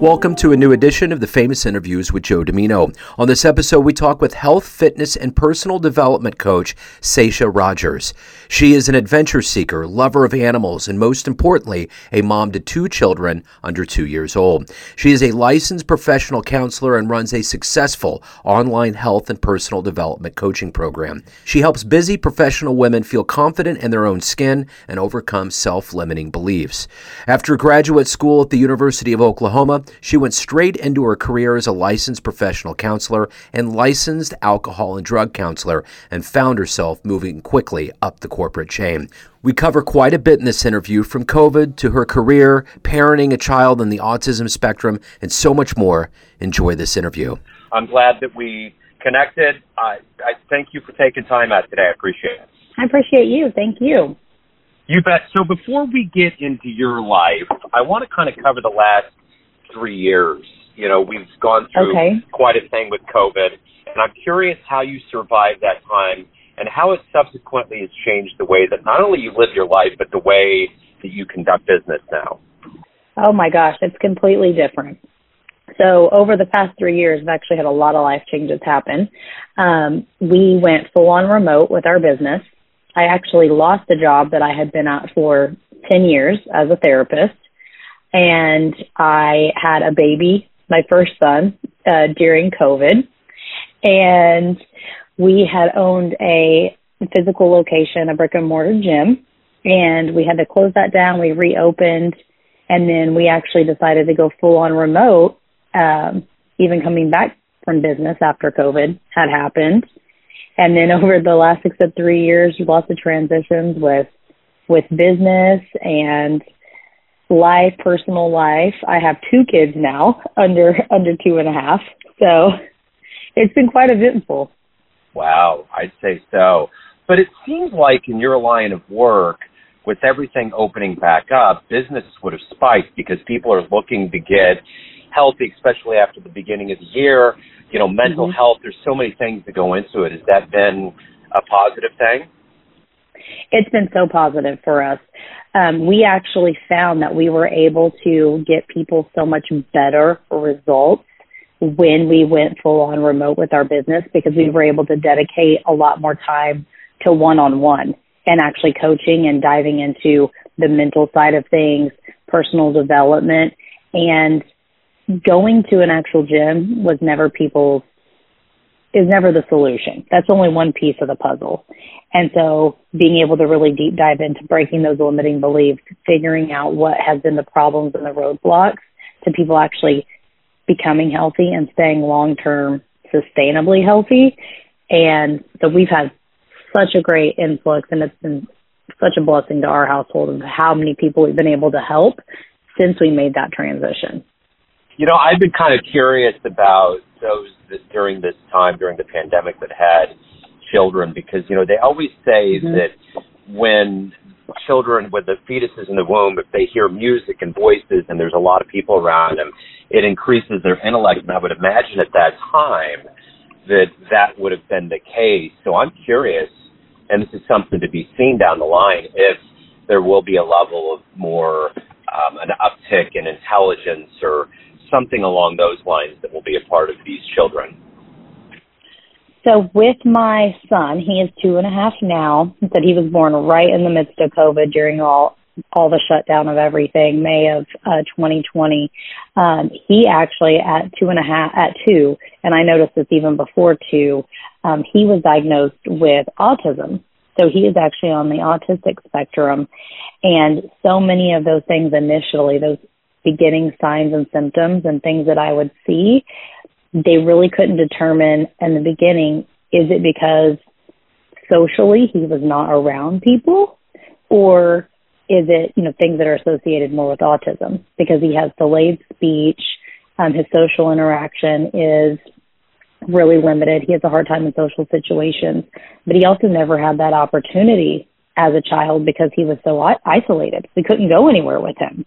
Welcome to a new edition of the Famous Interviews with Joe Dimino. On this episode, we talk with health, fitness, and personal development coach Sasha Rogers. She is an adventure seeker, lover of animals, and most importantly, a mom to two children under two years old. She is a licensed professional counselor and runs a successful online health and personal development coaching program. She helps busy professional women feel confident in their own skin and overcome self limiting beliefs. After graduate school at the University of Oklahoma, she went straight into her career as a licensed professional counselor and licensed alcohol and drug counselor and found herself moving quickly up the corporate chain. We cover quite a bit in this interview from COVID to her career, parenting a child on the autism spectrum, and so much more. Enjoy this interview. I'm glad that we connected. I, I thank you for taking time out today. I appreciate it. I appreciate you. Thank you. You bet. So before we get into your life, I want to kind of cover the last three years. You know, we've gone through okay. quite a thing with COVID, and I'm curious how you survived that time and how it subsequently has changed the way that not only you live your life, but the way that you conduct business now. Oh my gosh, it's completely different. So over the past three years, I've actually had a lot of life changes happen. Um, we went full on remote with our business. I actually lost a job that I had been at for 10 years as a therapist and I had a baby, my first son, uh, during COVID. And we had owned a physical location, a brick and mortar gym, and we had to close that down. We reopened, and then we actually decided to go full on remote, um, even coming back from business after COVID had happened. And then over the last six to three years, lots of transitions with with business and life, personal life. I have two kids now, under under two and a half. So it's been quite eventful. Wow, I'd say so. But it seems like in your line of work, with everything opening back up, business would have spiked because people are looking to get healthy, especially after the beginning of the year. You know, mental mm-hmm. health. There's so many things that go into it. Has that been a positive thing? It's been so positive for us. Um, we actually found that we were able to get people so much better results when we went full on remote with our business because we were able to dedicate a lot more time to one on one and actually coaching and diving into the mental side of things, personal development, and going to an actual gym was never people's is never the solution. That's only one piece of the puzzle. And so being able to really deep dive into breaking those limiting beliefs, figuring out what has been the problems and the roadblocks to people actually becoming healthy and staying long term sustainably healthy. And so we've had such a great influx and it's been such a blessing to our household of how many people we've been able to help since we made that transition. You know, I've been kind of curious about those that during this time, during the pandemic, that had children because you know they always say mm-hmm. that when children with the fetuses in the womb, if they hear music and voices and there's a lot of people around them, it increases their intellect. And I would imagine at that time that that would have been the case. So I'm curious, and this is something to be seen down the line, if there will be a level of more um, an uptick in intelligence or something along those lines that will be a part of these children. So with my son, he is two and a half now. But he was born right in the midst of COVID during all all the shutdown of everything, May of uh, 2020. Um, he actually at two and a half, at two, and I noticed this even before two, um, he was diagnosed with autism. So he is actually on the autistic spectrum, and so many of those things initially, those beginning signs and symptoms and things that I would see they really couldn't determine in the beginning is it because socially he was not around people or is it you know things that are associated more with autism? Because he has delayed speech um, his social interaction is really limited. He has a hard time in social situations. But he also never had that opportunity as a child because he was so isolated. We couldn't go anywhere with him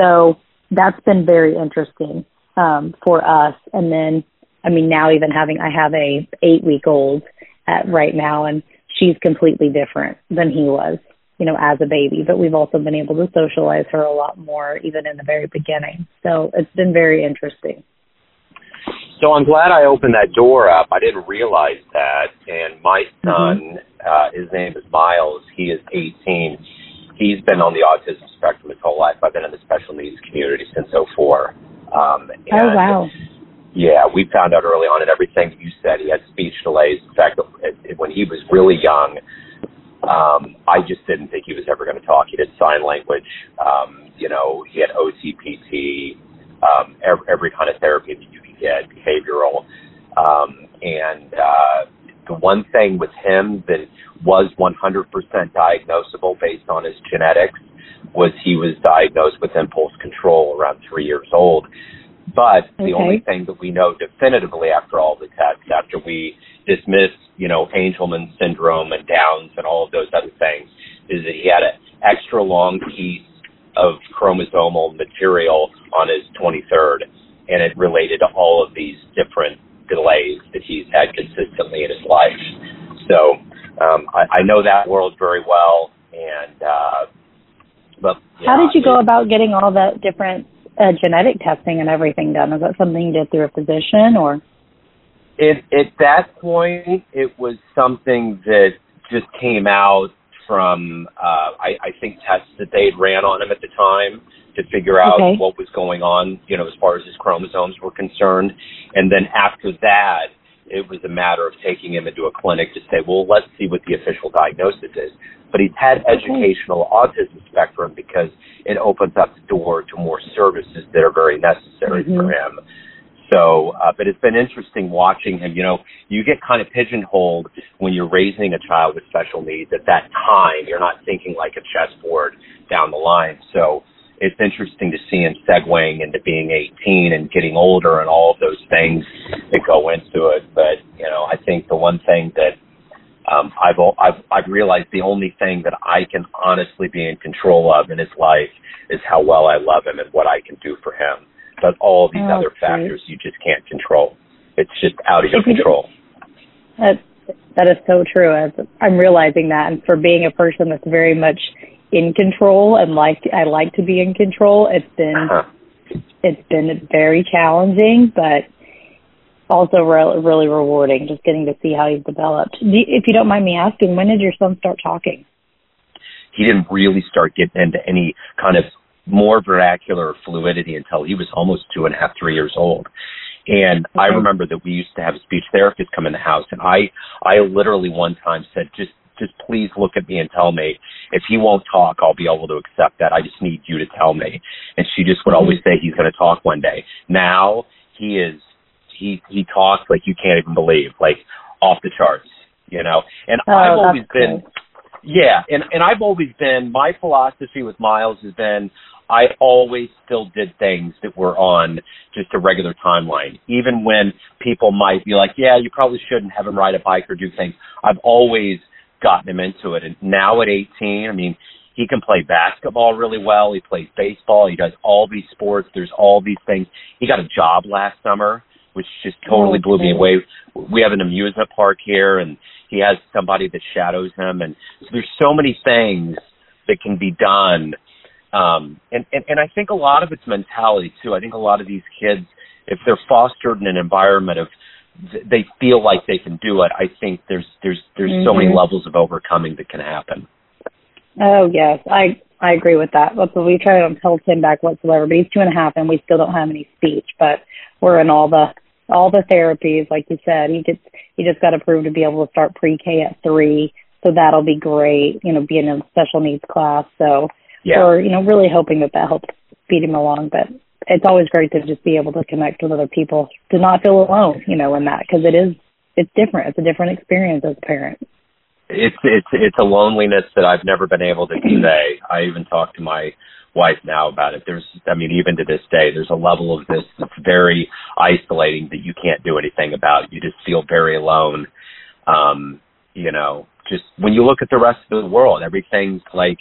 so that's been very interesting um, for us. And then, I mean, now even having, I have a eight week old at right now, and she's completely different than he was. you know, as a baby, but we've also been able to socialize her a lot more even in the very beginning. So it's been very interesting. So I'm glad I opened that door up. I didn't realize that. And my son, mm-hmm. uh, his name is Miles. He is 18. He's been on the autism spectrum his whole life. I've been in the special needs community since 04. Um, and oh wow. Yeah, we found out early on, and everything you said, he had speech delays. In fact, when he was really young, um, I just didn't think he was ever going to talk. He did sign language. Um, you know, he had OTPT, um, every, every kind of therapy that you could get, behavioral. Um, and uh, the one thing with him that was 100% diagnosable based on his genetics was he was diagnosed with impulse control around three years old. But okay. the only thing that we know definitively after all the tests, after we dismiss, you know, Angelman syndrome and Downs and all of those other things, is that he had an extra long piece of chromosomal material on his 23rd and it related to all of these different delays that he's had consistently in his life. So um, I, I know that world very well, and uh, but yeah, how did you go about getting all that different uh, genetic testing and everything done? Was that something you did through a physician, or? It, at that point, it was something that just came out from uh, I, I think tests that they'd ran on him at the time to figure out okay. what was going on, you know, as far as his chromosomes were concerned. And then after that, it was a matter of taking him into a clinic to say, well, let's see what the official diagnosis is. But he's had educational autism spectrum because it opens up the door to more services that are very necessary mm-hmm. for him. So, uh, but it's been interesting watching him. You know, you get kind of pigeonholed when you're raising a child with special needs. At that time, you're not thinking like a chessboard down the line. So, it's interesting to see him segueing into being 18 and getting older and all of those things that go into it. But you know, I think the one thing that um, I've I've I've realized the only thing that I can honestly be in control of in his life is how well I love him and what I can do for him. But all these oh, other factors you just can't control. It's just out of your control. That that is so true. I'm realizing that, and for being a person that's very much in control and like I like to be in control. It's been uh-huh. it's been very challenging, but also re- really rewarding. Just getting to see how he's developed. You, If you don't mind me asking, when did your son start talking? He didn't really start getting into any kind of more vernacular fluidity until he was almost two and a half, three years old. And okay. I remember that we used to have a speech therapist come in the house, and I, I literally one time said, just just please look at me and tell me if he won't talk, I'll be able to accept that. I just need you to tell me. And she just would mm-hmm. always say he's going to talk one day. Now he is he he talks like you can't even believe, like off the charts, you know. And oh, I've always cool. been yeah, and and I've always been my philosophy with Miles has been I always still did things that were on just a regular timeline. Even when people might be like, yeah, you probably shouldn't have him ride a bike or do things. I've always gotten him into it. And now at 18, I mean, he can play basketball really well. He plays baseball. He does all these sports. There's all these things. He got a job last summer, which just totally blew me away. We have an amusement park here, and he has somebody that shadows him. And so there's so many things that can be done. Um, and, and, and I think a lot of it's mentality too. I think a lot of these kids, if they're fostered in an environment of they feel like they can do it, I think there's there's there's mm-hmm. so many mm-hmm. levels of overcoming that can happen. Oh yes, I I agree with that. But we try to hold him back whatsoever. But he's two and a half, and we still don't have any speech. But we're in all the all the therapies, like you said. He just he just got approved to be able to start pre-K at three, so that'll be great. You know, being in a special needs class. So yeah. we're you know really hoping that that helps speed him along. But it's always great to just be able to connect with other people to not feel alone, you know, in that because it is it's different. It's a different experience as a parent. It's it's it's a loneliness that I've never been able to convey. I even talk to my wife now about it. There's I mean even to this day there's a level of this that's very isolating that you can't do anything about. You just feel very alone. Um, you know, just when you look at the rest of the world, everything's like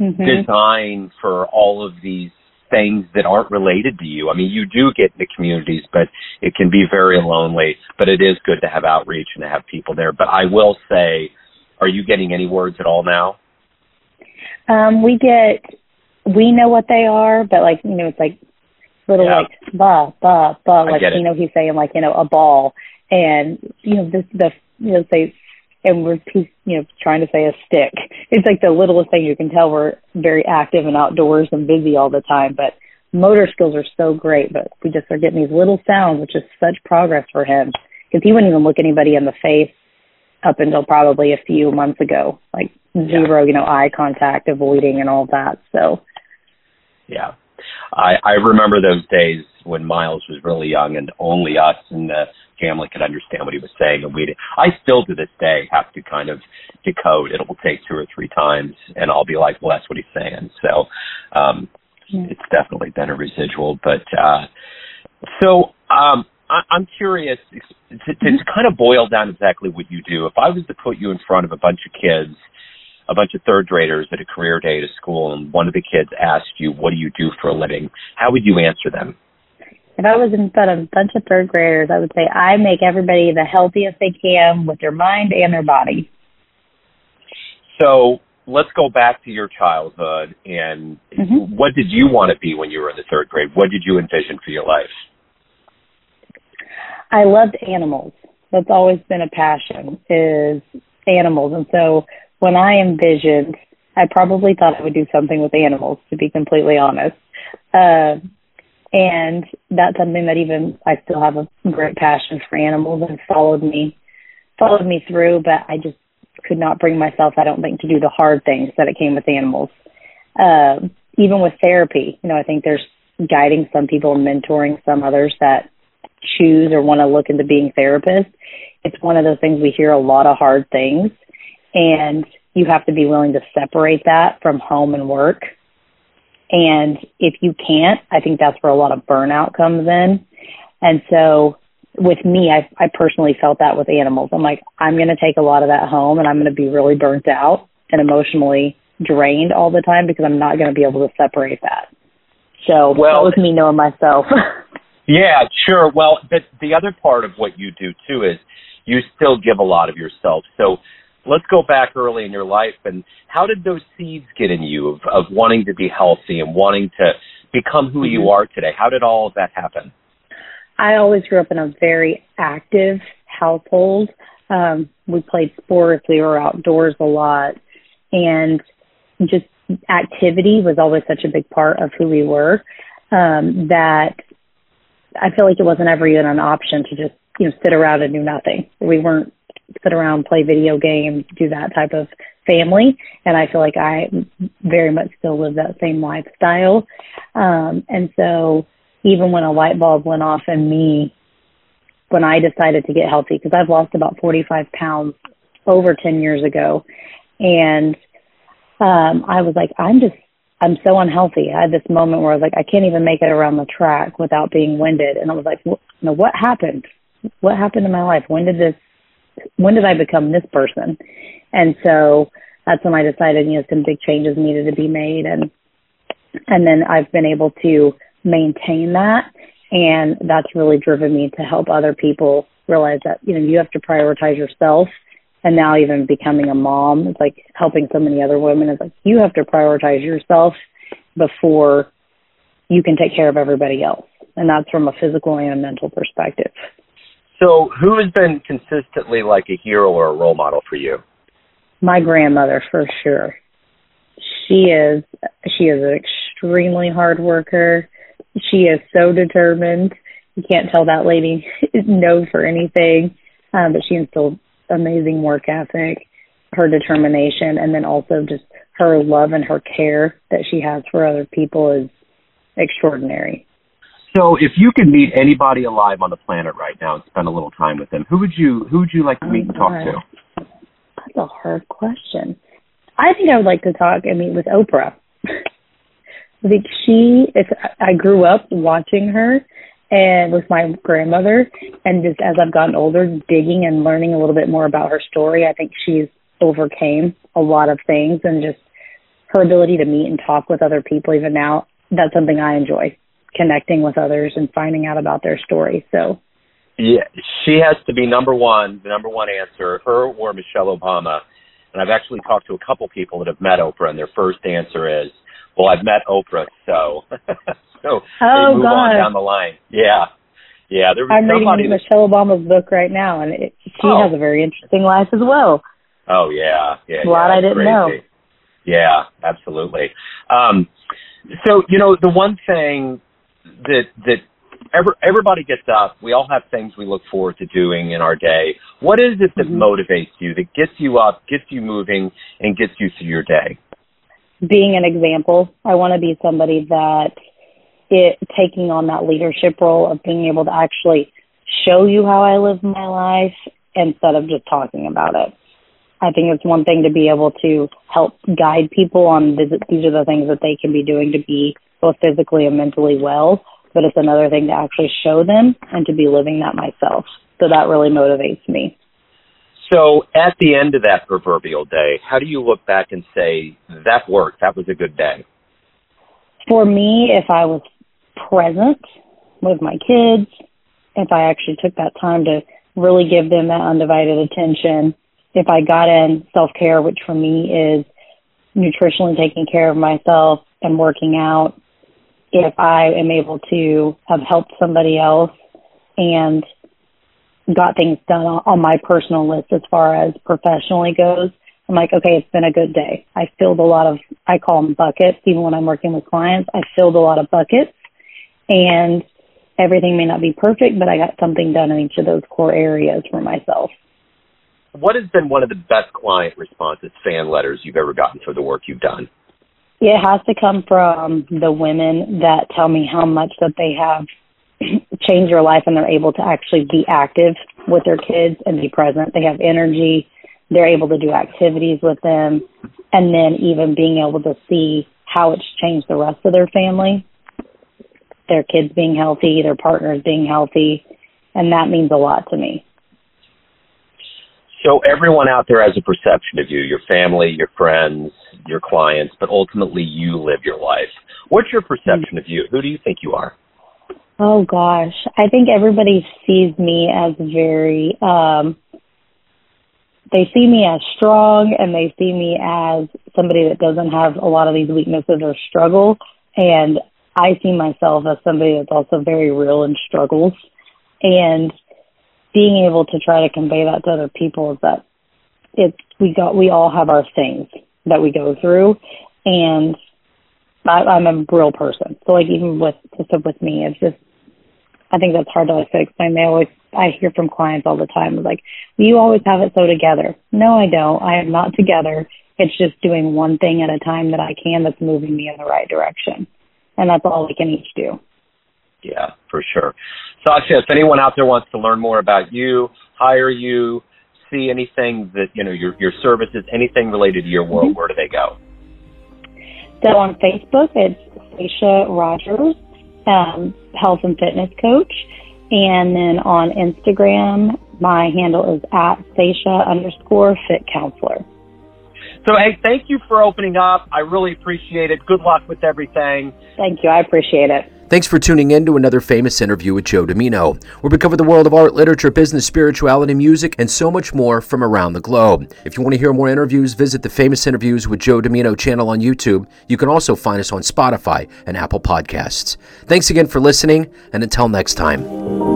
mm-hmm. designed for all of these things that aren't related to you. I mean, you do get into communities, but it can be very lonely. But it is good to have outreach and to have people there. But I will say, are you getting any words at all now? Um, we get we know what they are, but like you know, it's like little Yeah. like ba ba ba, like you know, he's saying like you know a ball, and you know this the you know say, and we're he's you know trying to say a stick. It's like the littlest thing you can tell we're very active and outdoors and busy all the time, but motor skills are so great. But we just are getting these little sounds, which is such progress for him because he wouldn't even look anybody in the face up until probably a few months ago, like zero, you know, eye contact, avoiding, and all that. So. Yeah. I I remember those days when Miles was really young and only us and the family could understand what he was saying and we I still to this day have to kind of decode it will take two or three times and I'll be like well that's what he's saying so um Yeah. it's definitely been a residual but uh so um I, I'm curious to, to, to kind of boil down exactly what you do. If I was to put you in front of a bunch of kids a bunch of third graders at a career day at a school and one of the kids asked you, what do you do for a living? How would you answer them? If I was in front of a bunch of third graders, I would say I make everybody the healthiest they can with their mind and their body. So let's go back to your childhood and Mhm. what did you want to be when you were in the third grade? What did you envision for your life? I loved animals. That's always been a passion is animals. And so when I envisioned, I probably thought I would do something with animals, to be completely honest. Uh, and that's something that even I still have a great passion for animals and followed me, followed me through. But I just could not bring myself, I don't think, to do the hard things that it came with animals. Um, even with therapy, you know, I think there's guiding some people, mentoring some others that choose or want to look into being therapists. It's one of those things we hear a lot of hard things, and you have to be willing to separate that from home and work. And if you can't, I think that's where a lot of burnout comes in. And so with me, I, I personally felt that with animals. I'm like, I'm going to take a lot of that home and I'm going to be really burnt out and emotionally drained all the time because I'm not going to be able to separate that. So Well- that was me knowing myself. Yeah, sure. Well, but the other part of what you do too is you still give a lot of yourself. So let's go back early in your life and how did those seeds get in you of, of wanting to be healthy and wanting to become who you Mhm. are today? How did all of that happen? I always grew up in a very active household. Um, we played sports, we were outdoors a lot, and just activity was always such a big part of who we were um, that I feel like it wasn't ever even an option to just you know sit around and do nothing. We weren't sit around, play video games, do that type of family, and I feel like I very much still live that same lifestyle. Um, and so even when a light bulb went off in me when I decided to get healthy, because I've lost about 45 pounds over 10 years ago. And um, I was like, I'm just, I'm so unhealthy. I had this moment where I was like, I can't even make it around the track without being winded. And I was like, you know, what happened? What happened in my life? When did this, when did I become this person? And so that's when I decided, you know, some big changes needed to be made. And, and then I've been able to maintain that. And that's really driven me to help other people realize that, you know, you have to prioritize yourself. And now even becoming a mom, it's like helping so many other women. It's like you have to prioritize yourself before you can take care of everybody else. And that's from a physical and a mental perspective. So, who has been consistently like a hero or a role model for you? My grandmother for sure. She is she is an extremely hard worker. She is so determined. You can't tell that lady no for anything. Um, but she instilled amazing work ethic, her determination, and then also just her love and her care that she has for other people is extraordinary. So, if you could meet anybody alive on the planet right now and spend a little time with them, who would you who would you like to meet and talk to? That's a hard question. I think I would like to talk. I mean, with Oprah. I think she. It's. I grew up watching her, and with my grandmother, and just as I've gotten older, digging and learning a little bit more about her story, I think she's overcame a lot of things, and just her ability to meet and talk with other people. Even now, that's something I enjoy, connecting with others and finding out about their story. So Yeah, she has to be number one, the number one answer, her or Michelle Obama. And I've actually talked to a couple people that have met Oprah, and their first answer is, "Well, I've met Oprah, so." so oh, they move God. on down the line. Yeah, yeah. There was I'm somebody reading Michelle Obama's book right now, and it, she Oh. has a very interesting life as well. Oh yeah, yeah. A lot yeah, I didn't crazy. know. Yeah, absolutely. Um, so you know, the one thing that that every, everybody gets up. We all have things we look forward to doing in our day. What is it that Mhm. motivates you, that gets you up, gets you moving, and gets you through your day? being an example. I want to be somebody that it taking on that leadership role of being able to actually show you how I live my life instead of just talking about it. I think it's one thing to be able to help guide people on this, these are the things that they can be doing to be both physically and mentally well, but it's another thing to actually show them and to be living that myself. So that really motivates me. So at the end of that proverbial day, how do you look back and say that worked? That was a good day. for me, if I was present with my kids, if I actually took that time to really give them that undivided attention, if I got in self care, which for me is nutritionally taking care of myself and working out, if I am able to have helped somebody else and got things done on my personal list as far as professionally goes, I'm like, okay, it's been a good day. I filled a lot of, I call them buckets, even when I'm working with clients, I filled a lot of buckets and everything may not be perfect, but I got something done in each of those core areas for myself. What has been one of the best client responses, fan letters you've ever gotten for the work you've done? It has to come from the women that tell me how much that they have changed their life and they're able to actually be active with their kids and be present. They have energy. They're able to do activities with them. And then even being able to see how it's changed the rest of their family, their kids being healthy, their partners being healthy. And that means a lot to me. So everyone out there has a perception of you, your family, your friends, your clients, but ultimately you live your life. What's your perception of you? Who do you think you are? Oh gosh, I think everybody sees me as very um they see me as strong and they see me as somebody that doesn't have a lot of these weaknesses or struggle and I see myself as somebody that's also very real and struggles and being able to try to convey that to other people is that it's we got we all have our things that we go through and I, I'm a real person. So like even with just with me, it's just I think that's hard to like explain. They always I hear from clients all the time like, you always have it so together. No, I don't. I am not together. It's just doing one thing at a time that I can that's moving me in the right direction. And that's all we can each do. Yeah, for sure. Sasha, if anyone out there wants to learn more about you, hire you, see anything that, you know, your your services, anything related to your world, where do they go? So on Facebook, it's Sasha Rogers, um, health and fitness coach. And then on Instagram, my handle is at Sasha underscore fit counselor. So hey, thank you for opening up. I really appreciate it. Good luck with everything. Thank you. I appreciate it. Thanks for tuning in to another famous interview with Joe Dimino, where we cover the world of art, literature, business, spirituality, music, and so much more from around the globe. If you want to hear more interviews, visit the Famous Interviews with Joe Dimino channel on YouTube. You can also find us on Spotify and Apple Podcasts. Thanks again for listening, and until next time.